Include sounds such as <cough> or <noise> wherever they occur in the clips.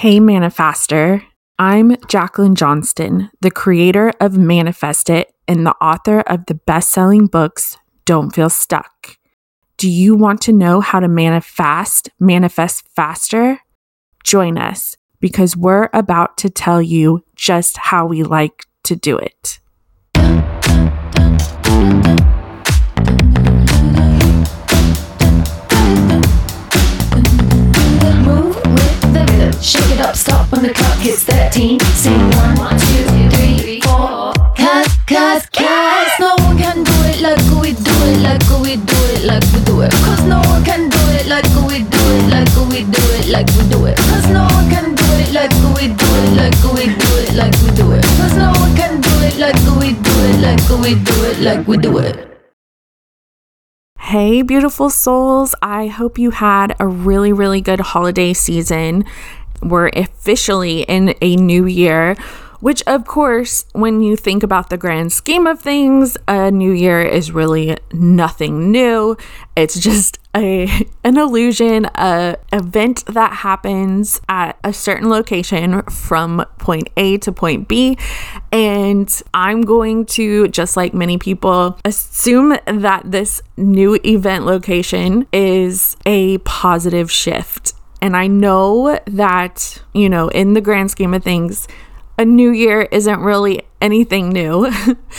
Hey, Manifester. I'm Jacqueline Johnston, the creator of Manifest It and the author of the best selling books, Don't Feel Stuck. Do you want to know how to manifest, manifest faster? Join us because we're about to tell you just how we like to do it. Up, stop when the clock hits 13. Sing one, two, three, four. Cause, cause, cause no one can do it like we do it, like we do it, like we do it. Cause no one can do it like we do it, like we do it, like we do it. Cause no one can do it like we do it, like we do it, like we do it. Cause no one can do it like we do it, like we do it, like we do it. Hey, beautiful souls. I hope you had a really, really good holiday season. We're officially in a new year, which, of course, when you think about the grand scheme of things, a new year is really nothing new. It's just a <laughs> an illusion, a event that happens at a certain location from point A to point B. And I'm going to, just like many people, assume that this new event location is a positive shift. And I know that, you know, in the grand scheme of things, a new year isn't really anything new,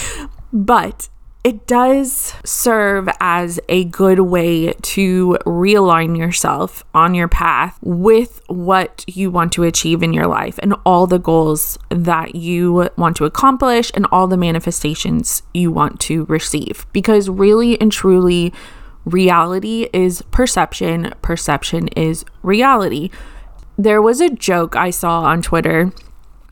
<laughs> but it does serve as a good way to realign yourself on your path with what you want to achieve in your life and all the goals that you want to accomplish and all the manifestations you want to receive. Because really and truly, reality is perception, perception is reality. There was a joke I saw on Twitter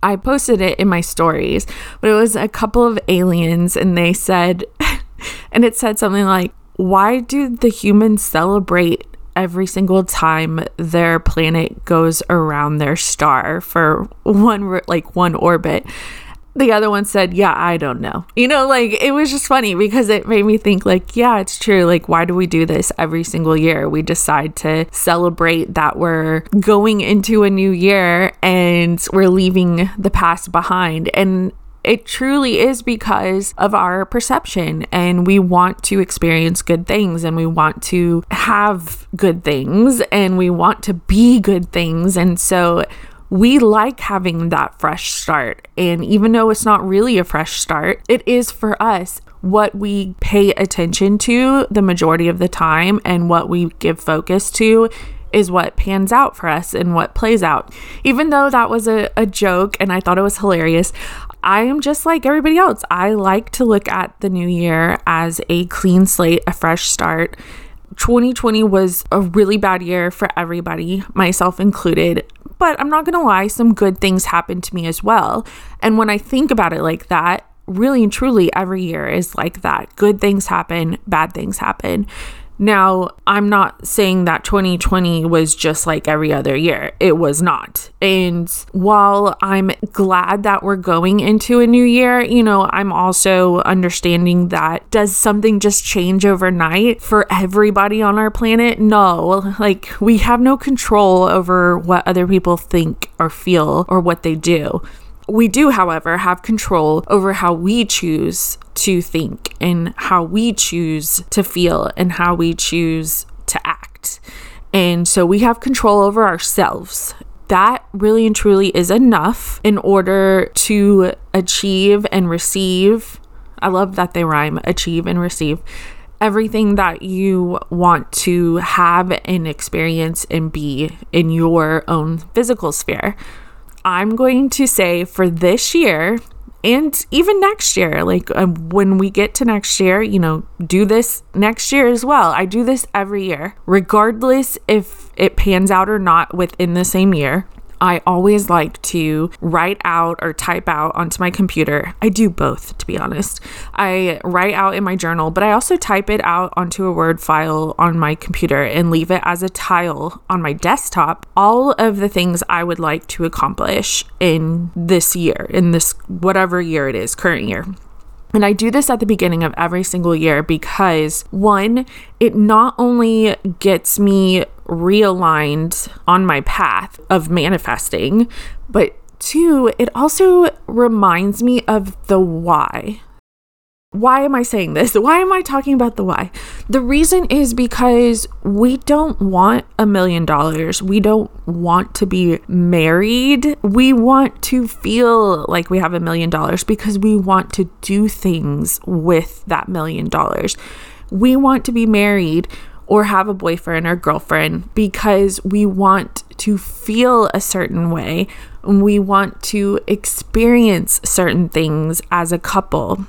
I posted it in my stories, but it was a couple of aliens and they said, <laughs> and it said something like, Why do the humans celebrate every single time their planet goes around their star for one, like one orbit? The other one said, Yeah, I don't know. You know, like it was just funny because it made me think, like, yeah, it's true. Like, why do we do this every single year? We decide to celebrate that we're going into a new year and we're leaving the past behind. And it truly is because of our perception, and we want to experience good things, and we want to have good things, and we want to be good things. And so, we like having that fresh start. And even though it's not really a fresh start, it is for us what we pay attention to the majority of the time and what we give focus to is what pans out for us and what plays out. Even though that was a, a joke and I thought it was hilarious, I am just like everybody else. I like to look at the new year as a clean slate, a fresh start. 2020 was a really bad year for everybody, myself included. But I'm not going to lie, some good things happened to me as well. And when I think about it like that, really and truly, every year is like that. Good things happen, bad things happen. Now, I'm not saying that 2020 was just like every other year. It was not. And while I'm glad that we're going into a new year, you know, I'm also understanding that does something just change overnight for everybody on our planet? No. Like, we have no control over what other people think or feel or what they do. We do, however, have control over how we choose to think and how we choose to feel and how we choose to act. And so we have control over ourselves. That really and truly is enough in order to achieve and receive. I love that they rhyme achieve and receive everything that you want to have and experience and be in your own physical sphere. I'm going to say for this year and even next year, like um, when we get to next year, you know, do this next year as well. I do this every year, regardless if it pans out or not within the same year. I always like to write out or type out onto my computer. I do both, to be honest. I write out in my journal, but I also type it out onto a Word file on my computer and leave it as a tile on my desktop. All of the things I would like to accomplish in this year, in this whatever year it is, current year. And I do this at the beginning of every single year because one, it not only gets me realigned on my path of manifesting. But two, it also reminds me of the why. Why am I saying this? Why am I talking about the why? The reason is because we don't want a million dollars. We don't want to be married. We want to feel like we have a million dollars because we want to do things with that million dollars. We want to be married or have a boyfriend or girlfriend because we want to feel a certain way. We want to experience certain things as a couple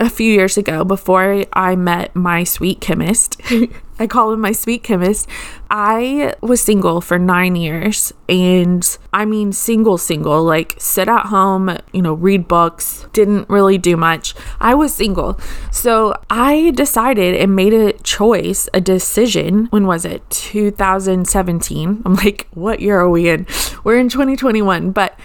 a few years ago before I met my sweet chemist. <laughs> I call him my sweet chemist. I was single for nine years. And I mean, single, single, like sit at home, you know, read books, didn't really do much. I was single. So I decided and made a choice, a decision. When was it? 2017. I'm like, what year are we in? We're in 2021. But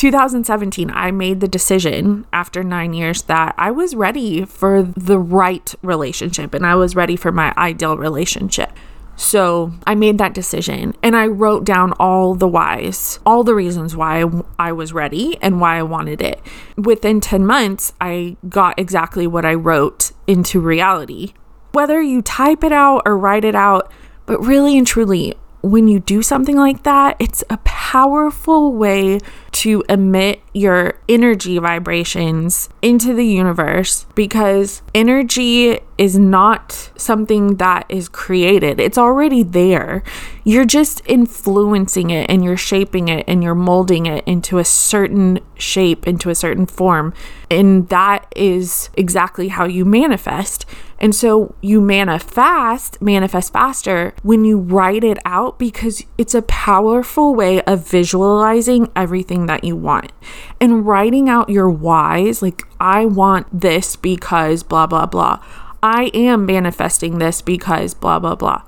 2017, I made the decision after nine years that I was ready for the right relationship and I was ready for my ideal relationship. So I made that decision and I wrote down all the whys, all the reasons why I was ready and why I wanted it. Within 10 months, I got exactly what I wrote into reality. Whether you type it out or write it out, but really and truly, when you do something like that, it's a powerful way to emit your energy vibrations into the universe because energy is not something that is created, it's already there. You're just influencing it and you're shaping it and you're molding it into a certain shape, into a certain form. And that is exactly how you manifest. And so you manifest, manifest faster when you write it out because it's a powerful way of visualizing everything that you want. And writing out your whys, like, I want this because blah, blah, blah. I am manifesting this because blah, blah, blah.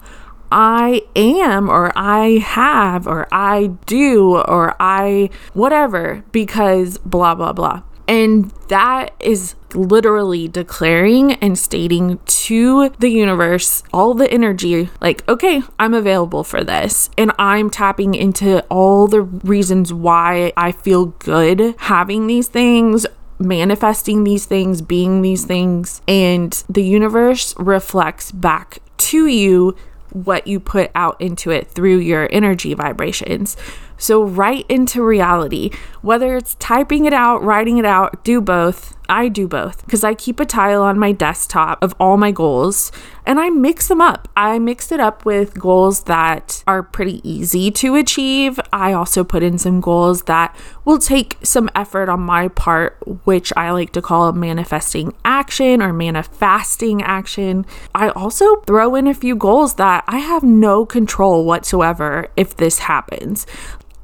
I am, or I have, or I do, or I whatever because blah, blah, blah. And that is literally declaring and stating to the universe all the energy like, okay, I'm available for this. And I'm tapping into all the reasons why I feel good having these things manifesting these things, being these things, and the universe reflects back to you what you put out into it through your energy vibrations. So, write into reality, whether it's typing it out, writing it out, do both. I do both because I keep a tile on my desktop of all my goals and I mix them up. I mix it up with goals that are pretty easy to achieve. I also put in some goals that will take some effort on my part, which I like to call manifesting action or manifesting action. I also throw in a few goals that I have no control whatsoever if this happens.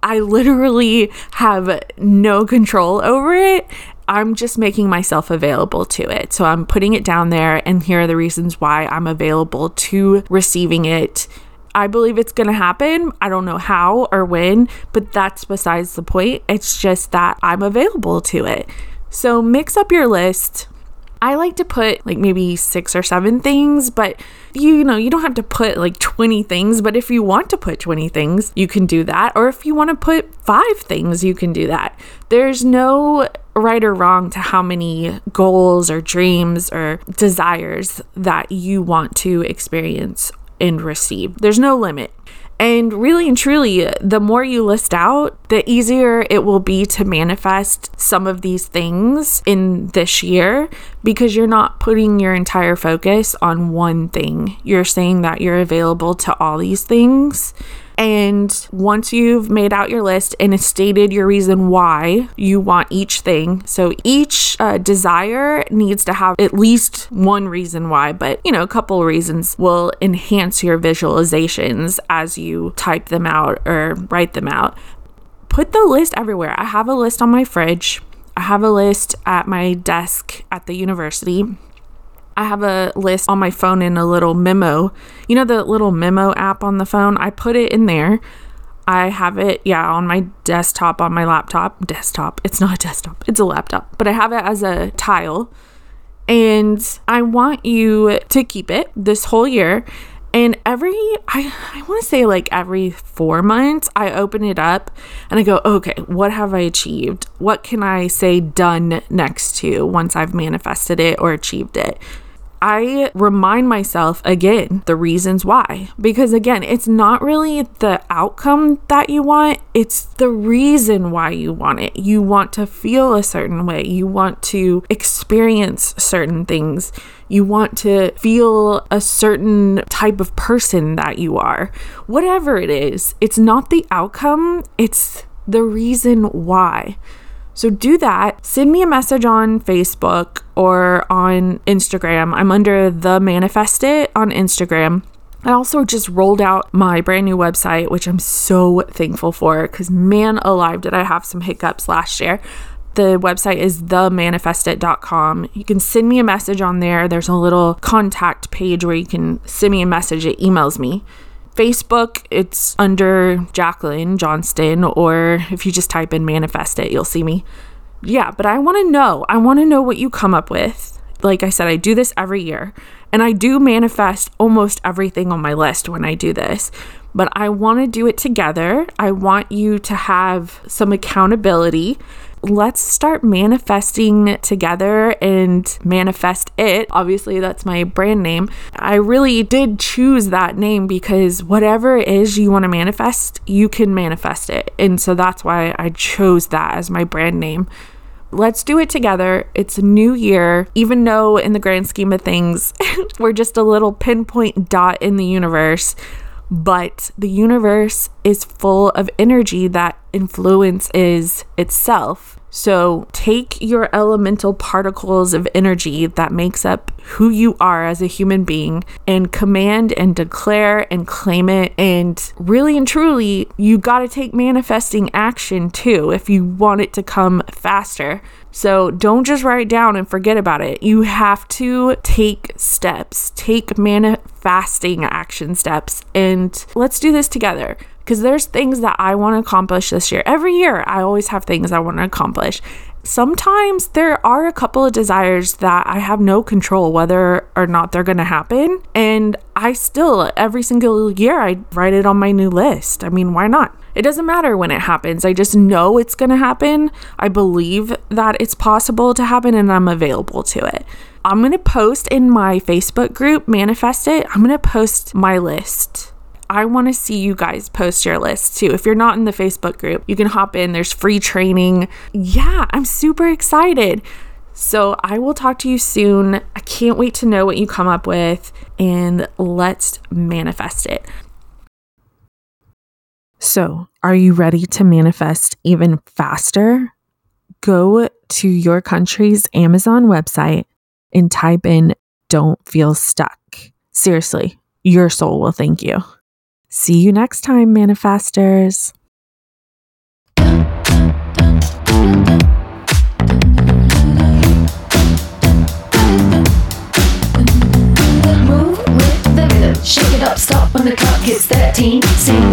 I literally have no control over it. I'm just making myself available to it. So I'm putting it down there, and here are the reasons why I'm available to receiving it. I believe it's going to happen. I don't know how or when, but that's besides the point. It's just that I'm available to it. So mix up your list I like to put like maybe six or seven things, but you know, you don't have to put like 20 things, but if you want to put 20 things, you can do that. Or if you want to put five things, you can do that. There's no right or wrong to how many goals or dreams or desires that you want to experience and receive. There's no limit. And really and truly, the more you list out, the easier it will be to manifest some of these things in this year because you're not putting your entire focus on one thing. You're saying that you're available to all these things and once you've made out your list and stated your reason why you want each thing, so each uh, desire needs to have at least one reason why, but you know, a couple reasons will enhance your visualizations as you type them out or write them out. Put the list everywhere. I have a list on my fridge. I have a list at my desk at the university. I have a list on my phone in a little memo. You know, the little memo app on the phone? I put it in there. I have it, yeah, on my desktop, on my laptop. Desktop. It's not a desktop, it's a laptop, but I have it as a tile. And I want you to keep it this whole year And every, I, I want to say like every four months, I open it up and I go, okay, what have I achieved? What can I say done next to once I've manifested it or achieved it? I remind myself again the reasons why. Because again, it's not really the outcome that you want, it's the reason why you want it. You want to feel a certain way, you want to experience certain things, you want to feel a certain type of person that you are. Whatever it is, it's not the outcome, it's the reason why. So do that. Send me a message on Facebook or on Instagram. I'm under the Manifest It on Instagram. I also just rolled out my brand new website, which I'm so thankful for because man alive, did I have some hiccups last year. The website is themanifestit.com. You can send me a message on there. There's a little contact page where you can send me a message. It emails me. Facebook, it's under Jacqueline Johnston, or if you just type in manifest it, you'll see me. Yeah, but I want to know. I want to know what you come up with. Like I said, I do this every year, and I do manifest almost everything on my list when I do this. But I want to do it together. I want you to have some accountability let's start manifesting together and manifest it. Obviously, that's my brand name. I really did choose that name because whatever it is you want to manifest, you can manifest it. And so that's why I chose that as my brand name. Let's do it together. It's a new year, even though, in the grand scheme of things, <laughs> we're just a little pinpoint dot in the universe but the universe is full of energy that influences itself. So take your elemental particles of energy that makes up who you are as a human being and command and declare and claim it. And really and truly, you got to take manifesting action too if you want it to come faster. So don't just write down and forget about it. You have to take steps, take manifesting action steps, and let's do this together because there's things that I want to accomplish this year. Every year, I always have things I want to accomplish. Sometimes there are a couple of desires that I have no control whether or not they're going to happen. And I still, every single year, I write it on my new list. I mean, why not? It doesn't matter when it happens. I just know it's going to happen. I believe that it's possible to happen and I'm available to it. I'm going to post in my Facebook group, Manifest It. I'm going to post my list. I want to see you guys post your list too. If you're not in the Facebook group, you can hop in. There's free training. Yeah, I'm super excited. So I will talk to you soon. I can't wait to know what you come up with and let's manifest it. So, are you ready to manifest even faster? Go to your country's Amazon website and type in Don't Feel Stuck. Seriously, your soul will thank you. See you next time, manifestors. Shake it up, stop when the clock hits 13. Sing